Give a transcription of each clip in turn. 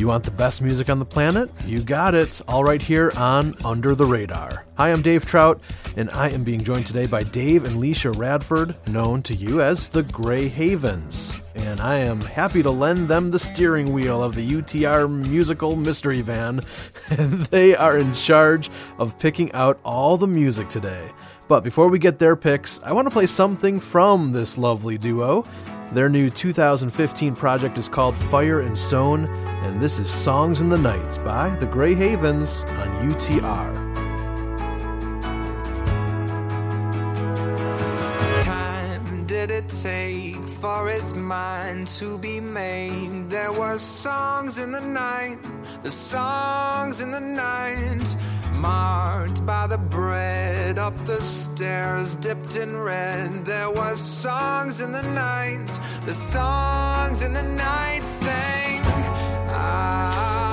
You want the best music on the planet? You got it, all right here on Under the Radar. Hi, I'm Dave Trout, and I am being joined today by Dave and Licia Radford, known to you as the Grey Havens. And I am happy to lend them the steering wheel of the UTR musical mystery van, and they are in charge of picking out all the music today. But before we get their picks, I want to play something from this lovely duo. Their new 2015 project is called Fire and Stone, and this is Songs in the Nights by the Grey Havens on UTR. Take for his mind to be made? There were songs in the night, the songs in the night marked by the bread up the stairs dipped in red. There was songs in the night the songs in the night sang. Ah,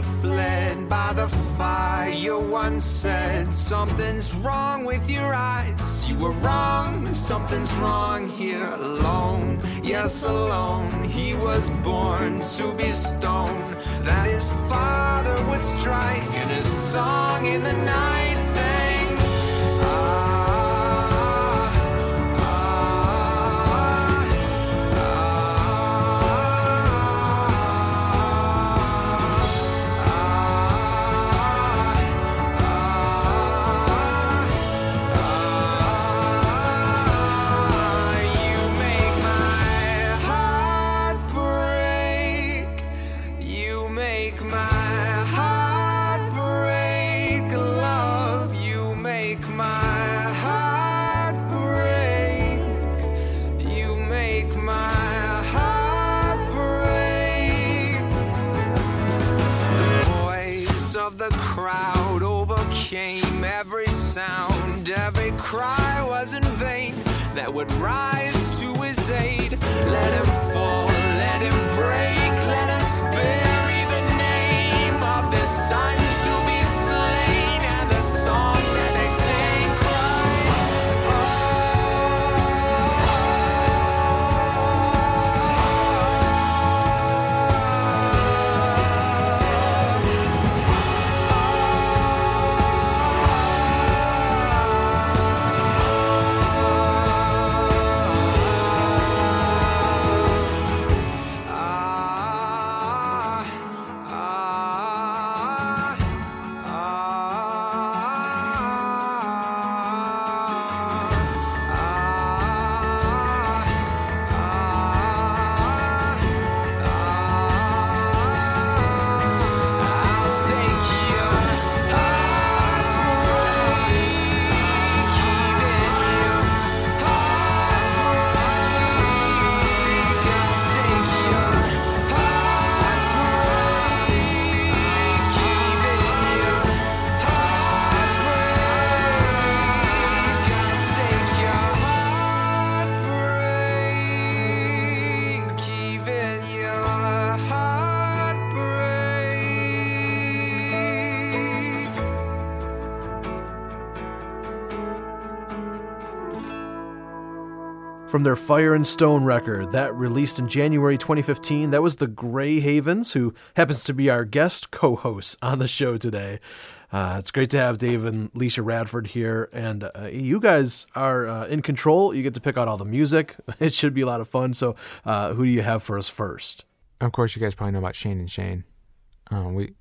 fled by the fire. One said something's wrong with your eyes. You were wrong. Something's wrong here alone. Yes alone. He was born to be stoned. That his father would strike and his song in the night sang ah, cry was in vain that would rise to his aid. Let him fall, let him break, let us bury the name of the son From their Fire and Stone record that released in January 2015, that was the Grey Havens, who happens to be our guest co host on the show today. Uh, it's great to have Dave and Licia Radford here, and uh, you guys are uh, in control. You get to pick out all the music. It should be a lot of fun. So, uh, who do you have for us first? Of course, you guys probably know about Shane and Shane. Uh, we,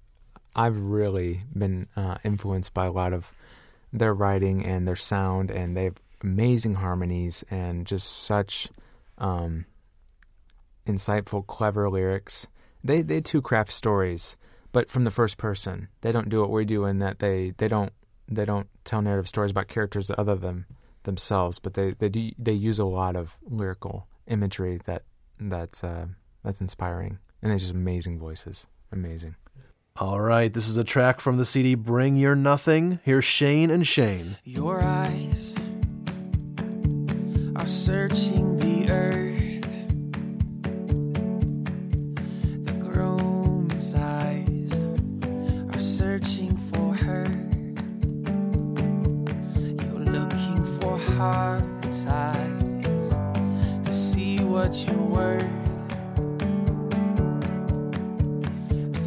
I've really been uh, influenced by a lot of their writing and their sound, and they have amazing harmonies and just such um, insightful, clever lyrics. They they too craft stories, but from the first person. They don't do what we do in that they they don't they don't tell narrative stories about characters other than themselves, but they they do they use a lot of lyrical imagery that that's uh, that's inspiring, and they're just amazing voices. amazing. All right, this is a track from the CD Bring Your Nothing. Here's Shane and Shane. Your eyes searching the earth. The groom's eyes are searching for her. You're looking for heart's eyes to see what you're worth. The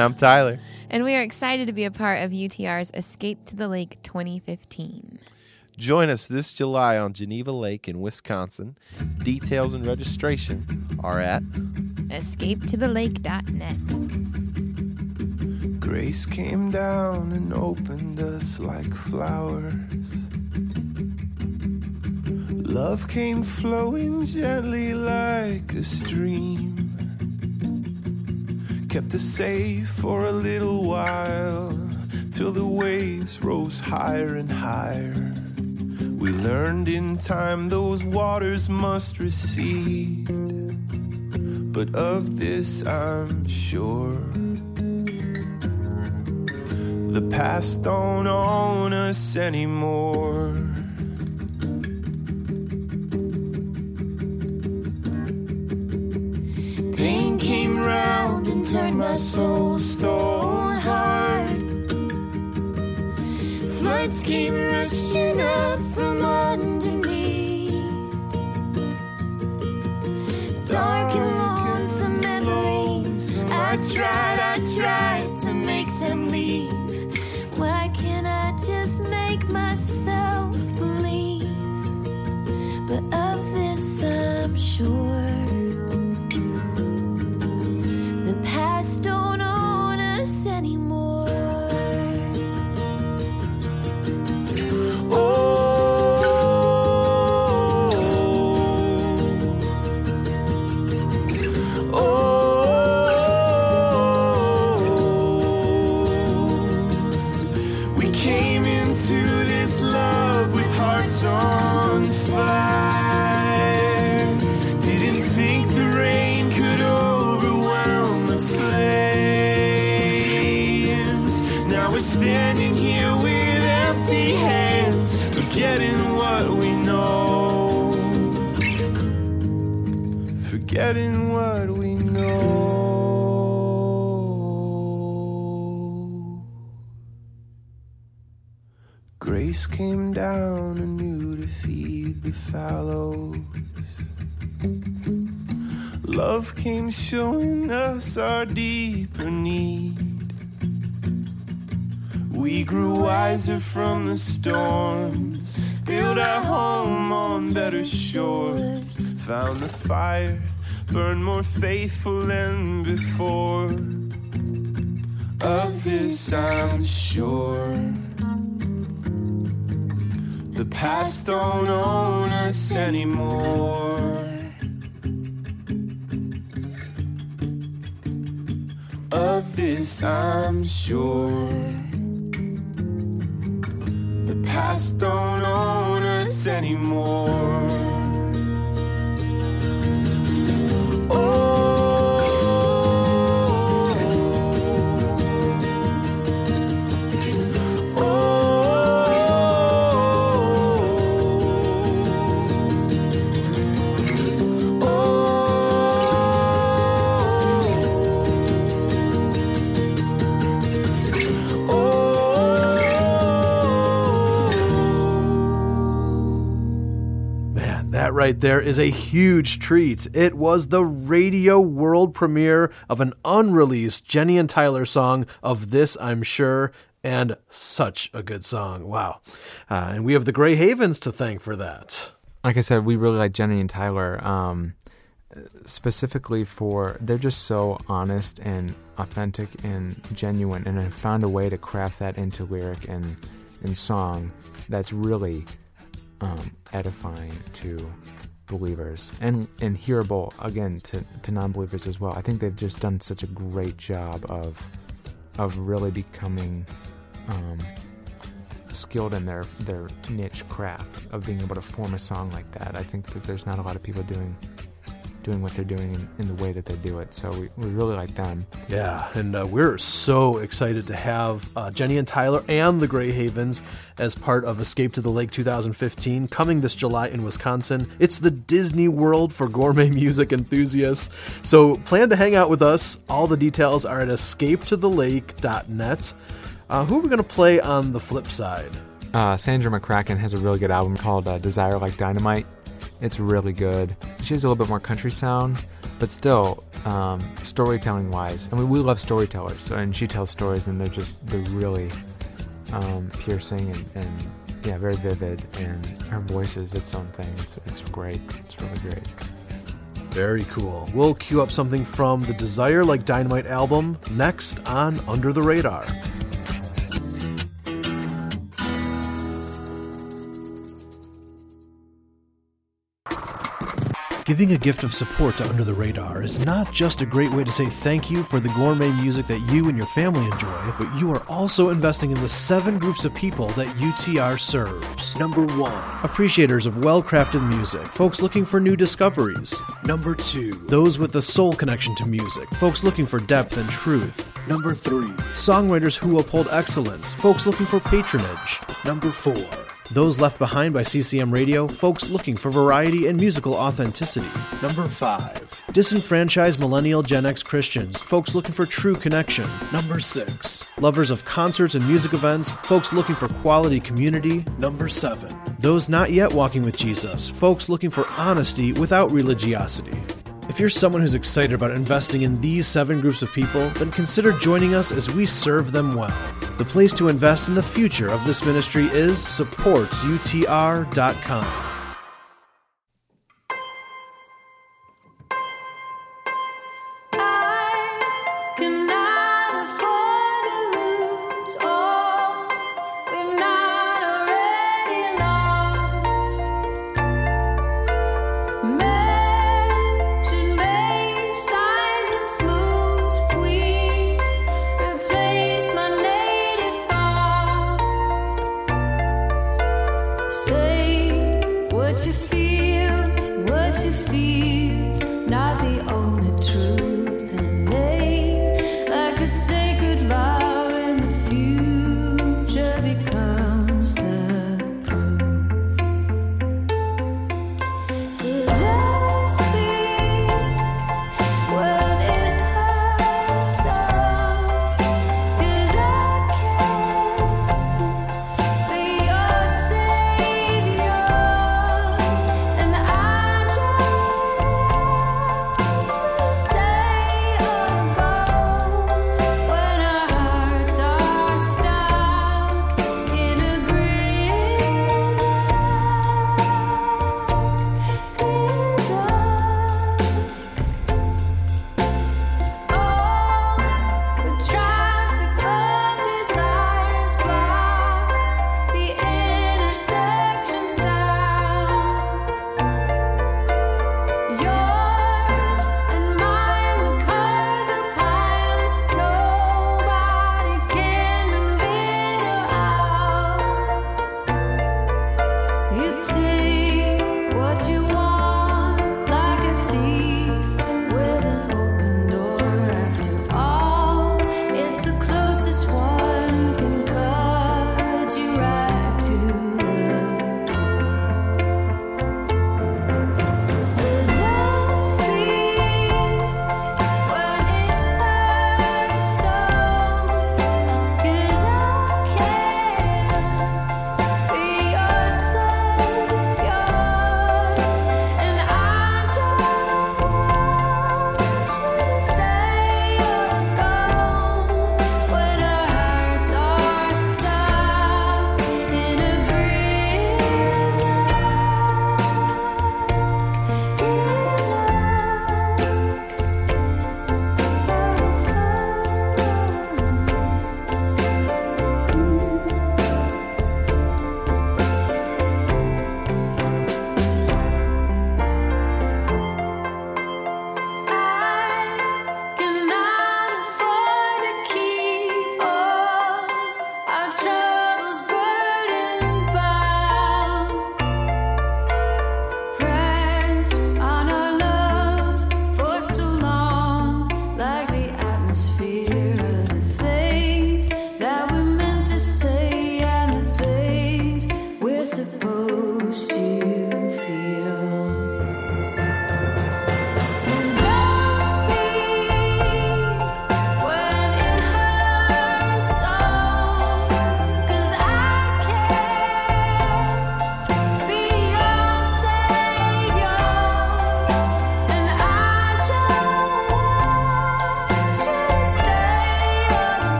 And I'm Tyler. and we are excited to be a part of UTR's Escape to the Lake 2015. Join us this July on Geneva Lake in Wisconsin. Details and registration are at EscapeToTheLake.net. Grace came down and opened us like flowers. Love came flowing gently like a stream. Kept us safe for a little while till the waves rose higher and higher. We learned in time those waters must recede. But of this I'm sure. The past don't own us anymore. And turned my soul stone hard. Floods came rushing up from underneath. Forgetting what we know. Grace came down anew to feed the fallows. Love came showing us our deeper need. We grew wiser from the storms, built our home on better shores, found the fire, burned more faithful than before. Of this I'm sure. The past don't own us anymore. Of this I'm sure. Past don't own us anymore. Man, right there is a huge treat. It was the radio world premiere of an unreleased Jenny and Tyler song of this, I'm sure, and such a good song. Wow. Uh, and we have the Grey Havens to thank for that. like I said, we really like Jenny and Tyler. Um, specifically for they're just so honest and authentic and genuine, and have found a way to craft that into lyric and and song that's really um, edifying to believers and and hearable again to to non-believers as well. I think they've just done such a great job of of really becoming um, skilled in their their niche craft of being able to form a song like that. I think that there's not a lot of people doing doing what they're doing in, in the way that they do it. So we, we really like them. Yeah, and uh, we're so excited to have uh, Jenny and Tyler and the Grey Havens as part of Escape to the Lake 2015 coming this July in Wisconsin. It's the Disney World for gourmet music enthusiasts. So plan to hang out with us. All the details are at escapetothelake.net. Uh, who are we going to play on the flip side? Uh, Sandra McCracken has a really good album called uh, Desire Like Dynamite. It's really good. She has a little bit more country sound, but still um, storytelling wise. I mean, we love storytellers, and she tells stories, and they're just they're really um, piercing and, and yeah, very vivid. And her voice is its own thing. It's it's great. It's really great. Very cool. We'll cue up something from the Desire Like Dynamite album next on Under the Radar. Giving a gift of support to Under the Radar is not just a great way to say thank you for the gourmet music that you and your family enjoy, but you are also investing in the seven groups of people that UTR serves. Number one, appreciators of well crafted music, folks looking for new discoveries. Number two, those with a soul connection to music, folks looking for depth and truth. Number three, songwriters who uphold excellence, folks looking for patronage. Number four, those left behind by CCM Radio, folks looking for variety and musical authenticity. Number 5. Disenfranchised millennial Gen X Christians, folks looking for true connection. Number 6. Lovers of concerts and music events, folks looking for quality community. Number 7. Those not yet walking with Jesus, folks looking for honesty without religiosity. If you're someone who's excited about investing in these seven groups of people, then consider joining us as we serve them well. The place to invest in the future of this ministry is supportutr.com.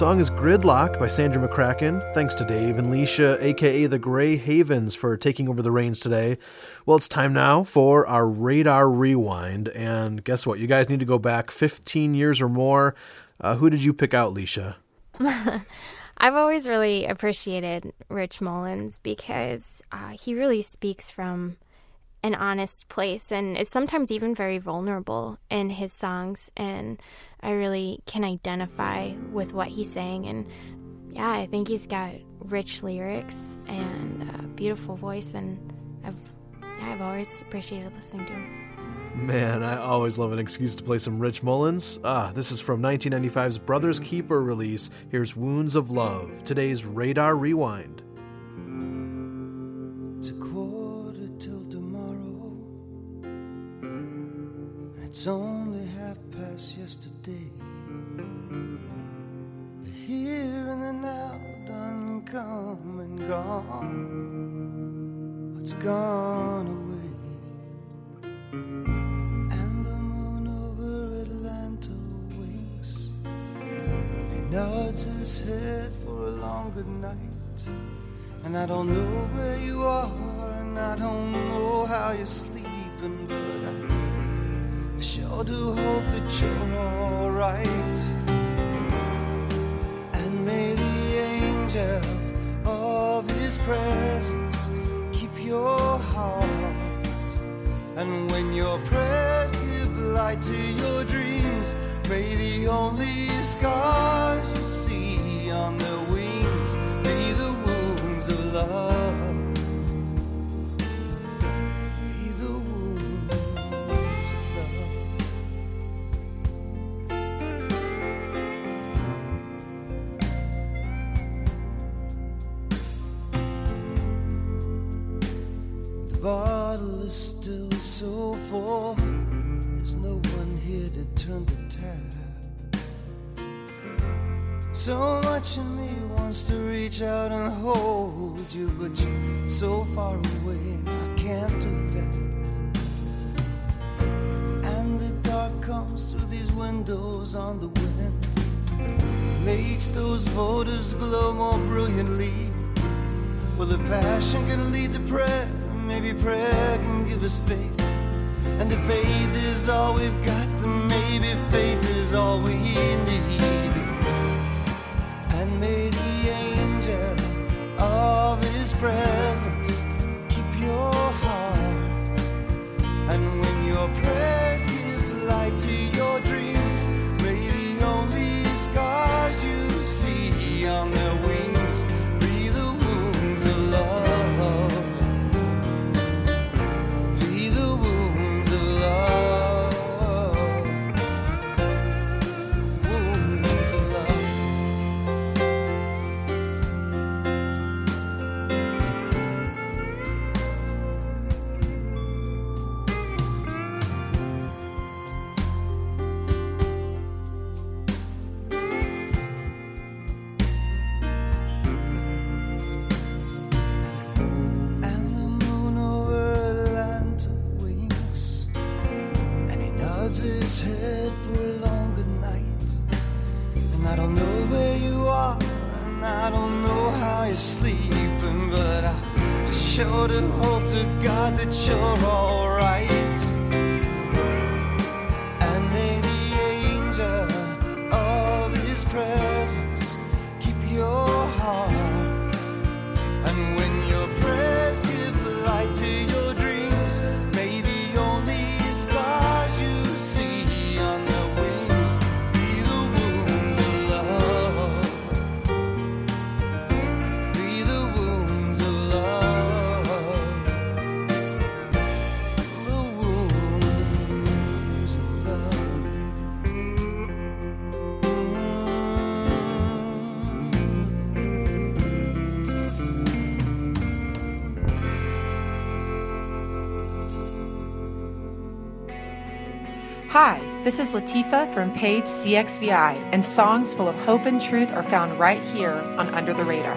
song is Gridlock by Sandra McCracken. Thanks to Dave and Licia, aka the Grey Havens, for taking over the reins today. Well, it's time now for our Radar Rewind. And guess what? You guys need to go back 15 years or more. Uh, who did you pick out, Licia? I've always really appreciated Rich Mullins because uh, he really speaks from an honest place and is sometimes even very vulnerable in his songs. And I really can identify with what he's saying. And yeah, I think he's got rich lyrics and a beautiful voice. And I've, yeah, I've always appreciated listening to him. Man, I always love an excuse to play some Rich Mullins. Ah, this is from 1995's Brothers Keeper release. Here's Wounds of Love, today's Radar Rewind. It's a quarter till tomorrow. It's only yesterday. The here and the now done come and gone. What's gone away? And the moon over Atlanta winks. He nods his head for a longer night. And I don't know where you are, and I don't know how you're sleeping, but I sure do hope that you're alright. And may the angel of his presence keep your heart. And when your prayers give light to your dreams, may the only scars you see on their wings be the wounds of love. Bottle is still so full. There's no one here to turn the tap. So much in me wants to reach out and hold you, but you're so far away. I can't do that. And the dark comes through these windows on the wind, makes those voters glow more brilliantly. Well, the passion can lead to prayer, maybe prayer can give us faith. And if faith is all we've got, then maybe faith is all we need. And may the angel of his presence I don't know where you are, and I don't know how you're sleeping, but I sure do hope to God that you're alright. This is Latifah from Page CXVI, and songs full of hope and truth are found right here on Under the Radar.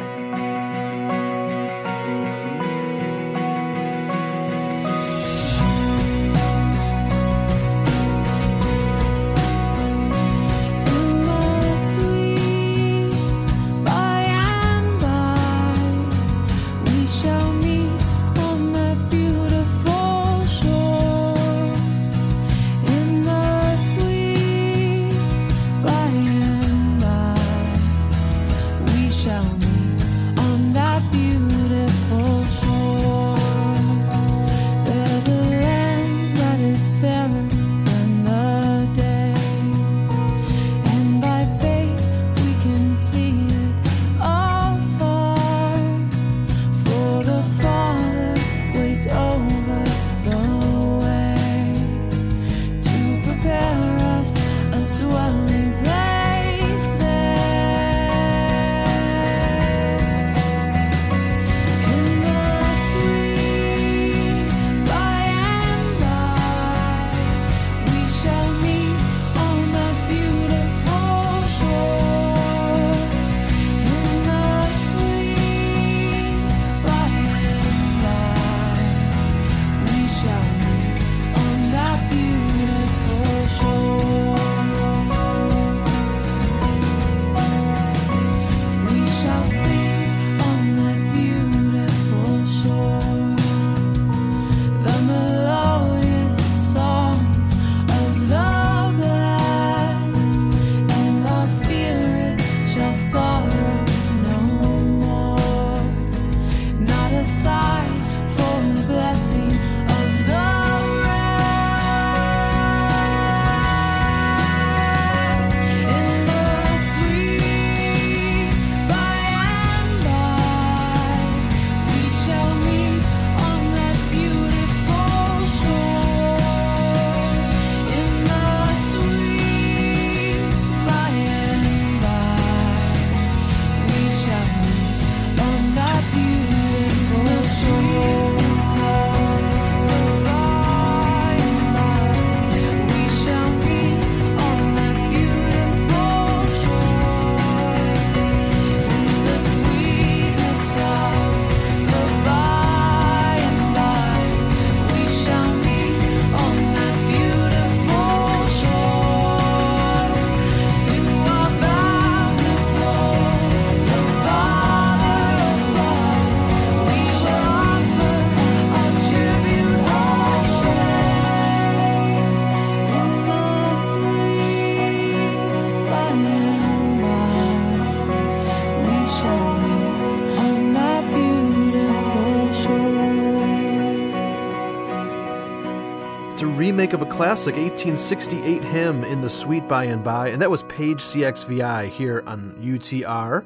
Classic 1868 hymn in the Sweet By and By, and that was Page CXVI here on UTR.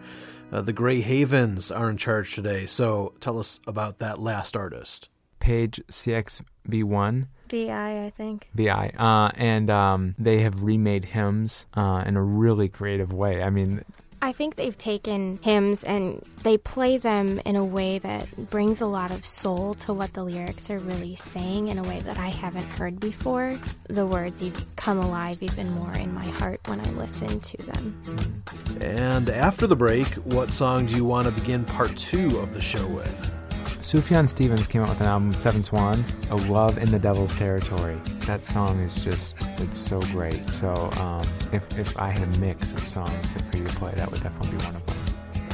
Uh, the Grey Havens are in charge today, so tell us about that last artist. Page CXV1. VI, I think. VI, uh, and um, they have remade hymns uh, in a really creative way. I mean, I think they've taken hymns and they play them in a way that brings a lot of soul to what the lyrics are really saying in a way that I haven't heard before. The words come alive even more in my heart when I listen to them. And after the break, what song do you want to begin part two of the show with? Sufjan Stevens came out with an album, Seven Swans, A Love in the Devil's Territory. That song is just, it's so great. So um, if, if I had a mix of songs for you to play, that would definitely be one of them.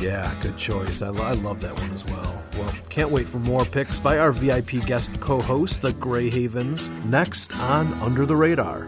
Yeah, good choice. I, lo- I love that one as well. Well, can't wait for more picks by our VIP guest co host, the Grey Havens, next on Under the Radar.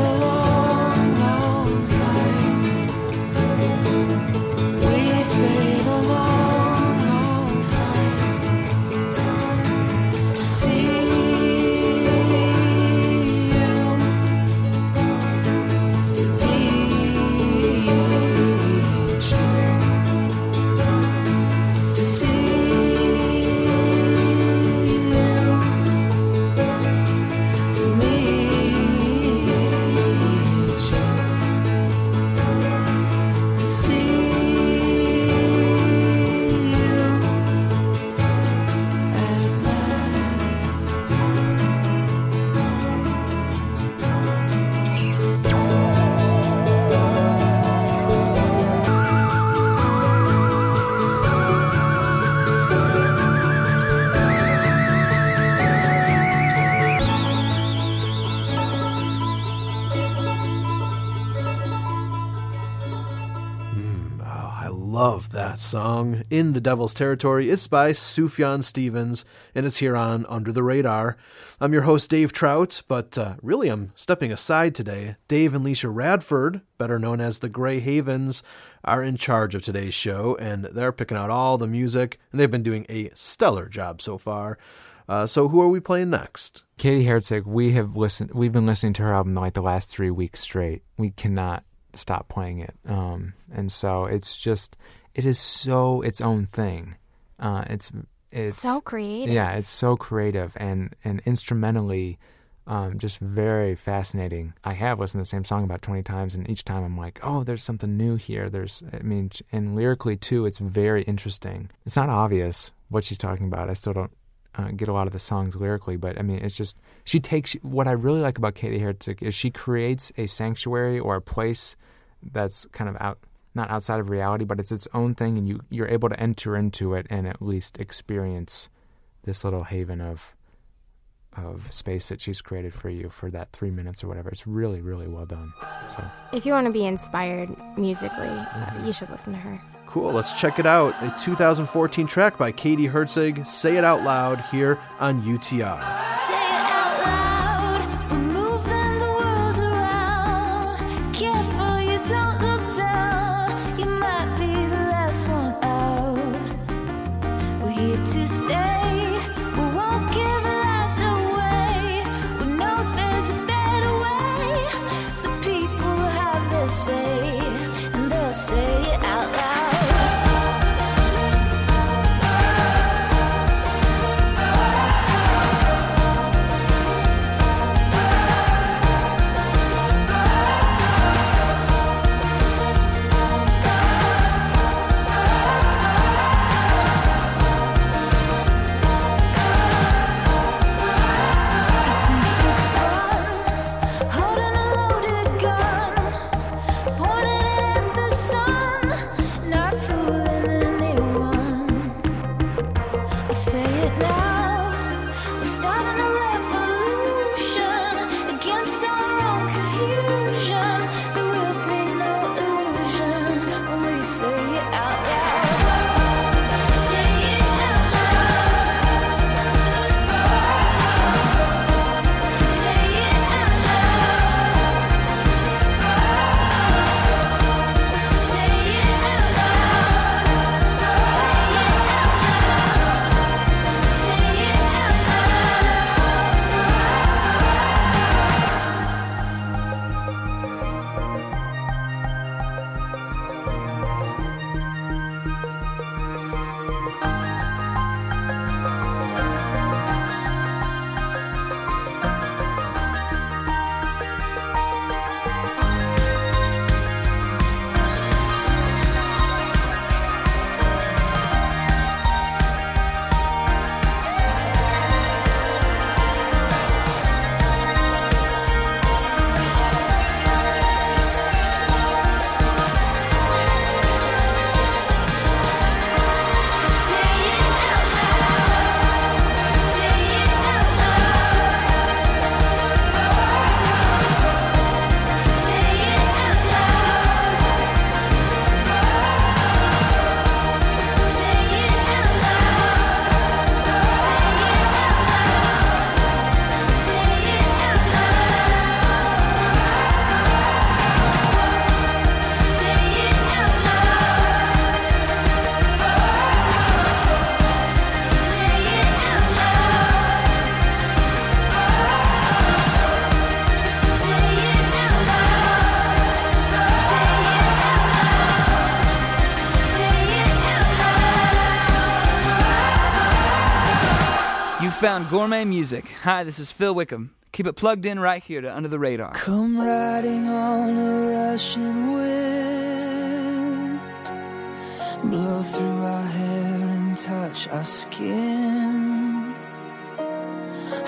song. In the Devil's Territory. is by Sufjan Stevens, and it's here on Under the Radar. I'm your host, Dave Trout, but uh, really I'm stepping aside today. Dave and Licia Radford, better known as the Grey Havens, are in charge of today's show, and they're picking out all the music, and they've been doing a stellar job so far. Uh, so who are we playing next? Katie Herzig, we have listened. We've been listening to her album like the last three weeks straight. We cannot stop playing it, um, and so it's just it is so its own thing. Uh, it's it's So creative. Yeah, it's so creative and and instrumentally. Um, just very fascinating. I have listened to the same song about 20 times, and each time I'm like, oh, there's something new here. There's, I mean, and lyrically too, it's very interesting. It's not obvious what she's talking about. I still don't uh, get a lot of the songs lyrically, but I mean, it's just she takes what I really like about Katie Herzig is she creates a sanctuary or a place that's kind of out, not outside of reality, but it's its own thing, and you you're able to enter into it and at least experience this little haven of of space that she's created for you for that three minutes or whatever. It's really, really well done. So If you want to be inspired musically, Mm-hmm. uh, you should listen to her. Cool, let's check it out. A 2014 track by Katie Herzig, Say It Out Loud, here on UTR. Gourmet music. Hi, this is Phil Wickham. Keep it plugged in right here to Under the Radar. Come riding on a rushing wind, blow through our hair and touch our skin.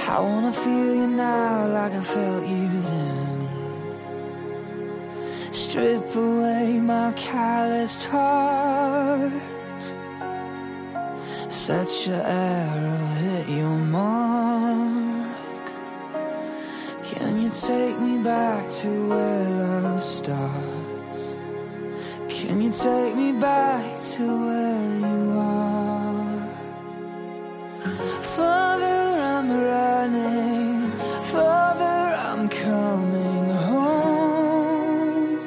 I wanna feel you now like I felt you then. Strip away my calloused heart. Set your arrow, hit your mark. Can you take me back to where love starts? Can you take me back to where you are? Father, I'm running. Father, I'm coming home.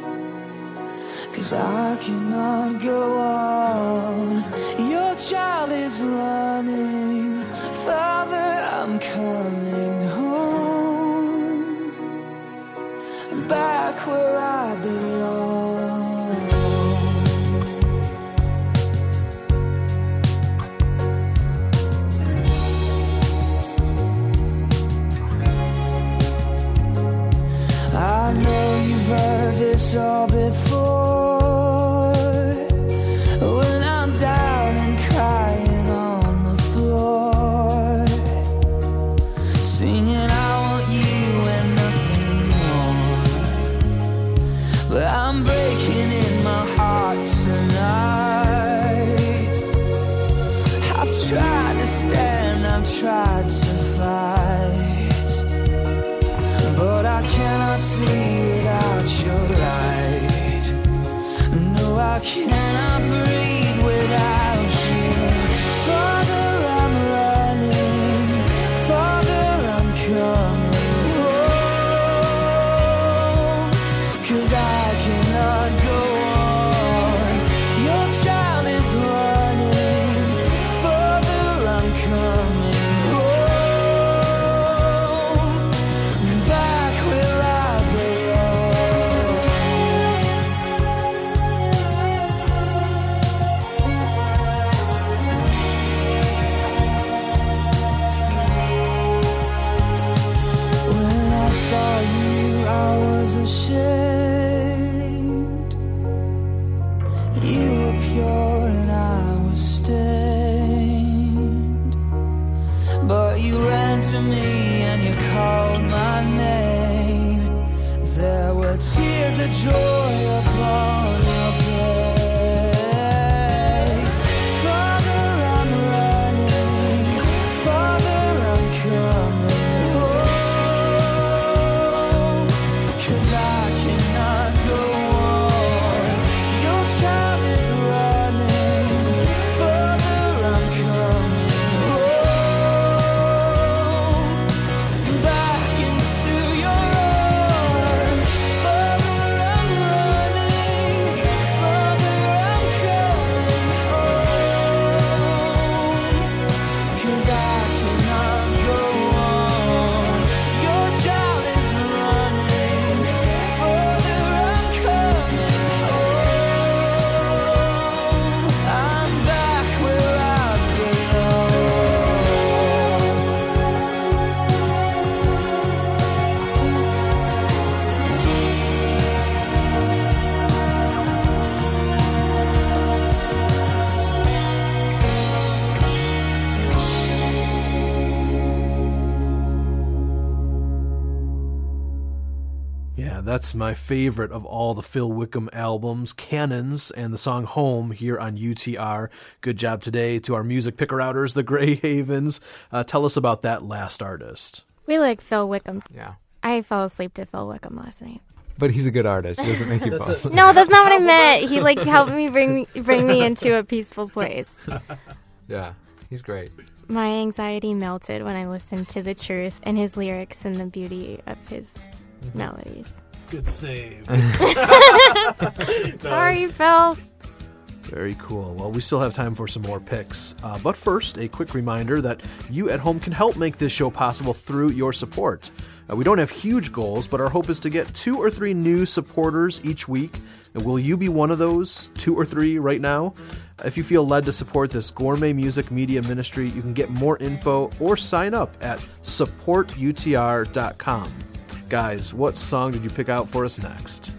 Cause I cannot go on. Child is running. Father, I'm coming home. Back where I belong. I that's my favorite of all the Phil Wickham albums, Cannons, and the song Home here on UTR. Good job today to our music picker outers, the Grey Havens. Uh, tell us about that last artist. We like Phil Wickham. Yeah. I fell asleep to Phil Wickham last night. But he's a good artist. He doesn't make you fall asleep. No, that's not what I meant. He like helped me bring bring me into a peaceful place. Yeah, he's great. My anxiety melted when I listened to the truth and his lyrics and the beauty of his melodies. Good save. Sorry, Phil. Very cool. Well, we still have time for some more picks. Uh, but first, a quick reminder that you at home can help make this show possible through your support. Uh, we don't have huge goals, but our hope is to get two or three new supporters each week. And will you be one of those two or three right now? If you feel led to support this gourmet music media ministry, you can get more info or sign up at supportutr.com. Guys, what song did you pick out for us next?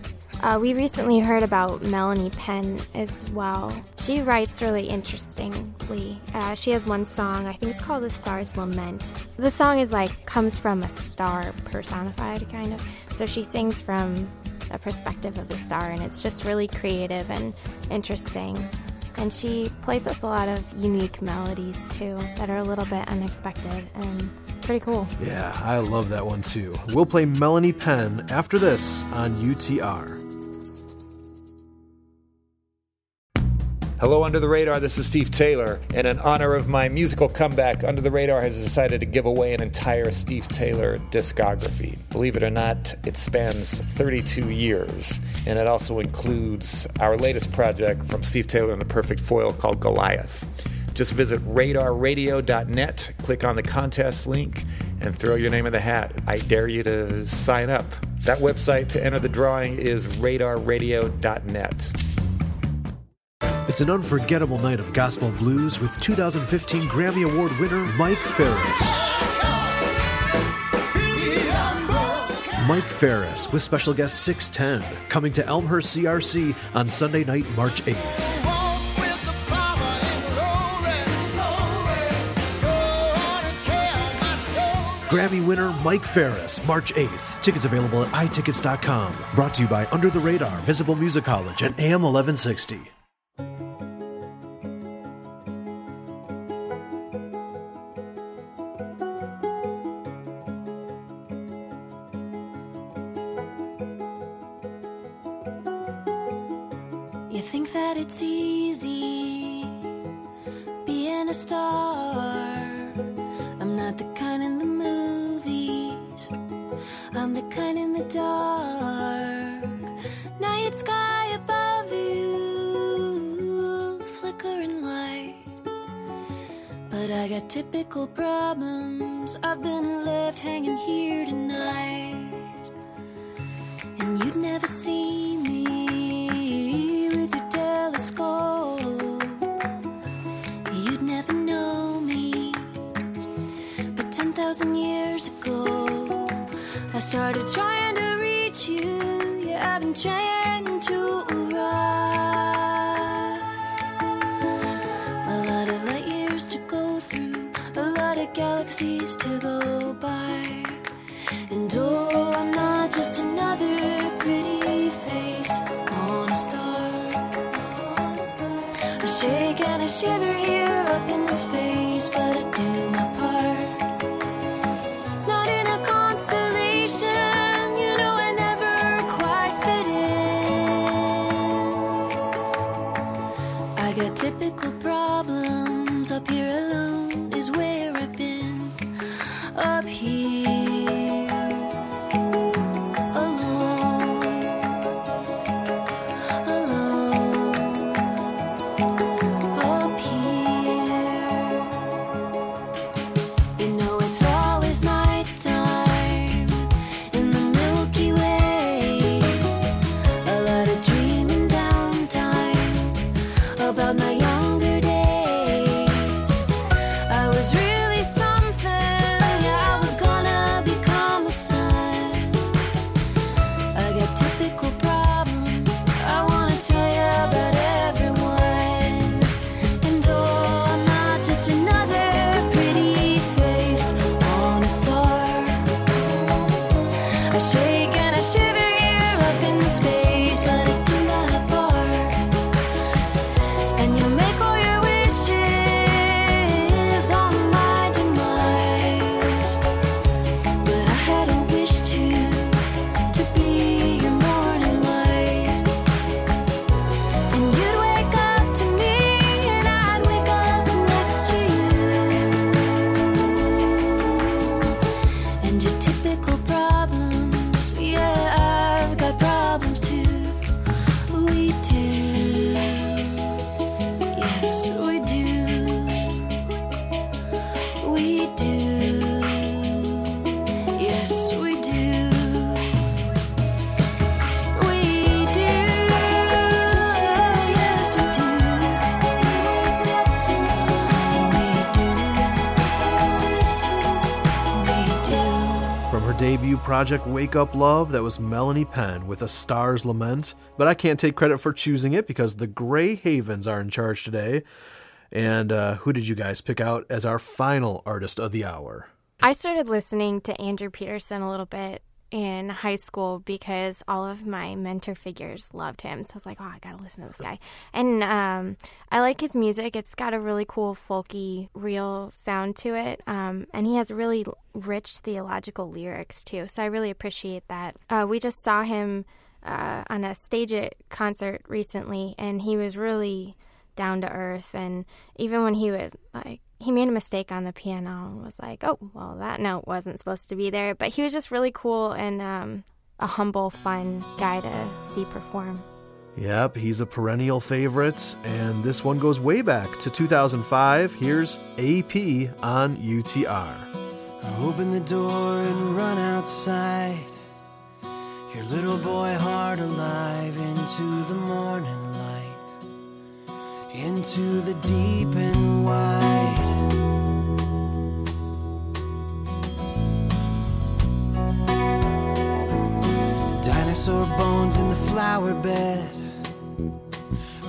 Uh, we recently heard about Melanie Penn as well. She writes really interestingly. Uh, she has one song, I think it's called The Star's Lament. The song is like, comes from a star personified, kind of. So she sings from a perspective of the star, and it's just really creative and interesting. And she plays with a lot of unique melodies too that are a little bit unexpected and pretty cool. Yeah, I love that one too. We'll play Melanie Penn after this on UTR. Hello, Under the Radar. This is Steve Taylor. And in honor of my musical comeback, Under the Radar has decided to give away an entire Steve Taylor discography. Believe it or not, it spans 32 years. And it also includes our latest project from Steve Taylor and the Perfect Foil called Goliath. Just visit radarradio.net, click on the contest link, and throw your name in the hat. I dare you to sign up. That website to enter the drawing is radarradio.net. It's an unforgettable night of gospel blues with 2015 Grammy Award winner Mike Farris. Mike Farris with special guest 610 coming to Elmhurst CRC on Sunday night, March 8th. Grammy winner Mike Farris, March 8th. Tickets available at iTickets.com. Brought to you by Under the Radar, Visible Music College, and AM 1160. 10,000 years ago, I started trying I shake project Wake Up Love, that was Melanie Penn with A Star's Lament. But I can't take credit for choosing it because the Grey Havens are in charge today. And uh, who did you guys pick out as our final artist of the hour? I started listening to Andrew Peterson a little bit in high school because all of my mentor figures loved him. So I was like, oh, I got to listen to this guy. And um, I like his music. It's got a really cool, folky, real sound to it. Um, and he has really rich theological lyrics, too. So I really appreciate that. Uh, we just saw him uh, on a stage it concert recently, and he was really down to earth. And even when he would like, he made a mistake on the piano and was like, "Oh, well, that note wasn't supposed to be there." But he was just really cool and um, a humble, fun guy to see perform. Yep, he's a perennial favorite, and this one goes way back to 2005. Here's AP on UTR. Open the door and run outside. Your little boy heart alive into the morning light, into the deep and wide. Dinosaur bones in the flower bed.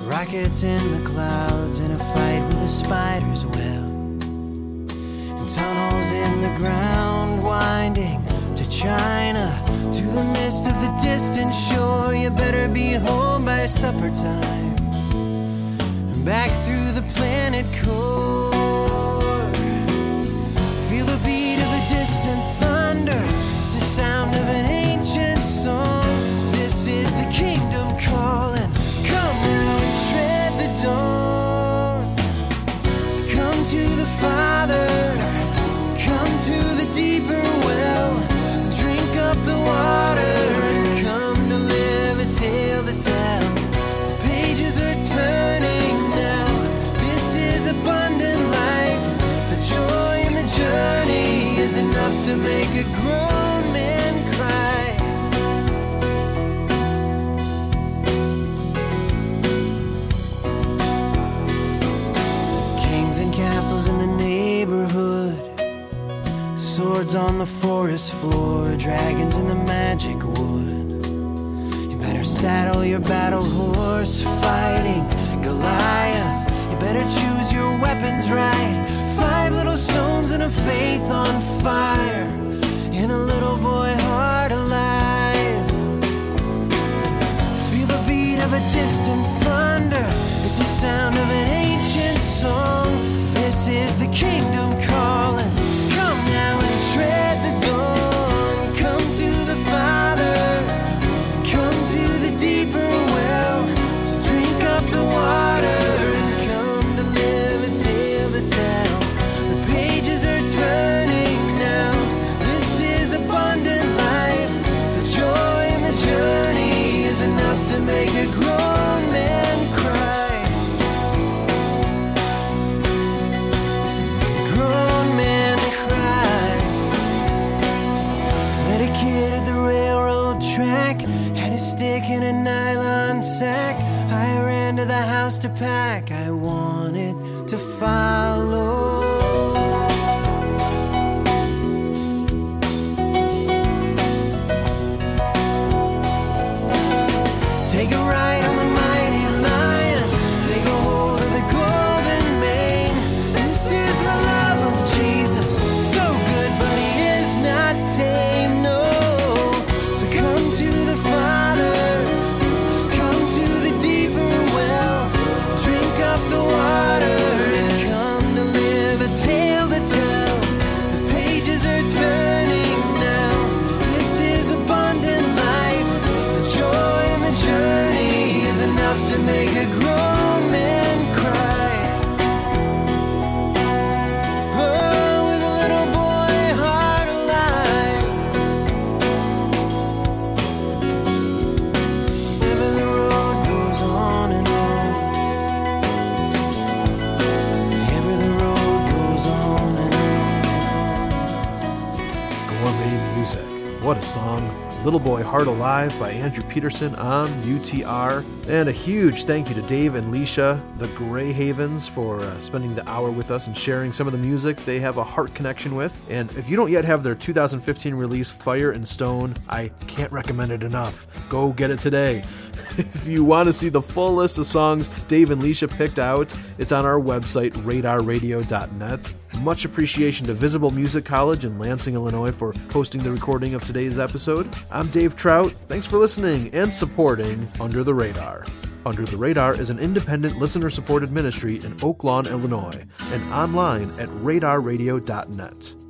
Rockets in the clouds in a fight with a spider's web. And tunnels in the ground winding to China. To the mist of the distant shore. You better be home by supper time. And back through the planet your battle horse, fighting Goliath. You better choose your weapons right. Five little stones and a faith on fire, and a little boy heart alive. Feel the beat of a distant thunder. It's the sound of an ancient song. This is the kingdom calling. Come now and tread the Heart Alive by Andrew Peterson on UTR. And a huge thank you to Dave and Licia, the Grey Havens, for uh, spending the hour with us and sharing some of the music they have a heart connection with. And if you don't yet have their 2015 release, Fire and Stone, I can't recommend it enough. Go get it today. if you want to see the full list of songs Dave and Licia picked out, it's on our website, radarradio.net. Much appreciation to Visible Music College in Lansing, Illinois for hosting the recording of today's episode. I'm Dave Trout. Thanks for listening and supporting Under the Radar. Under the Radar is an independent listener supported ministry in Oak Lawn, Illinois, and online at radarradio.net.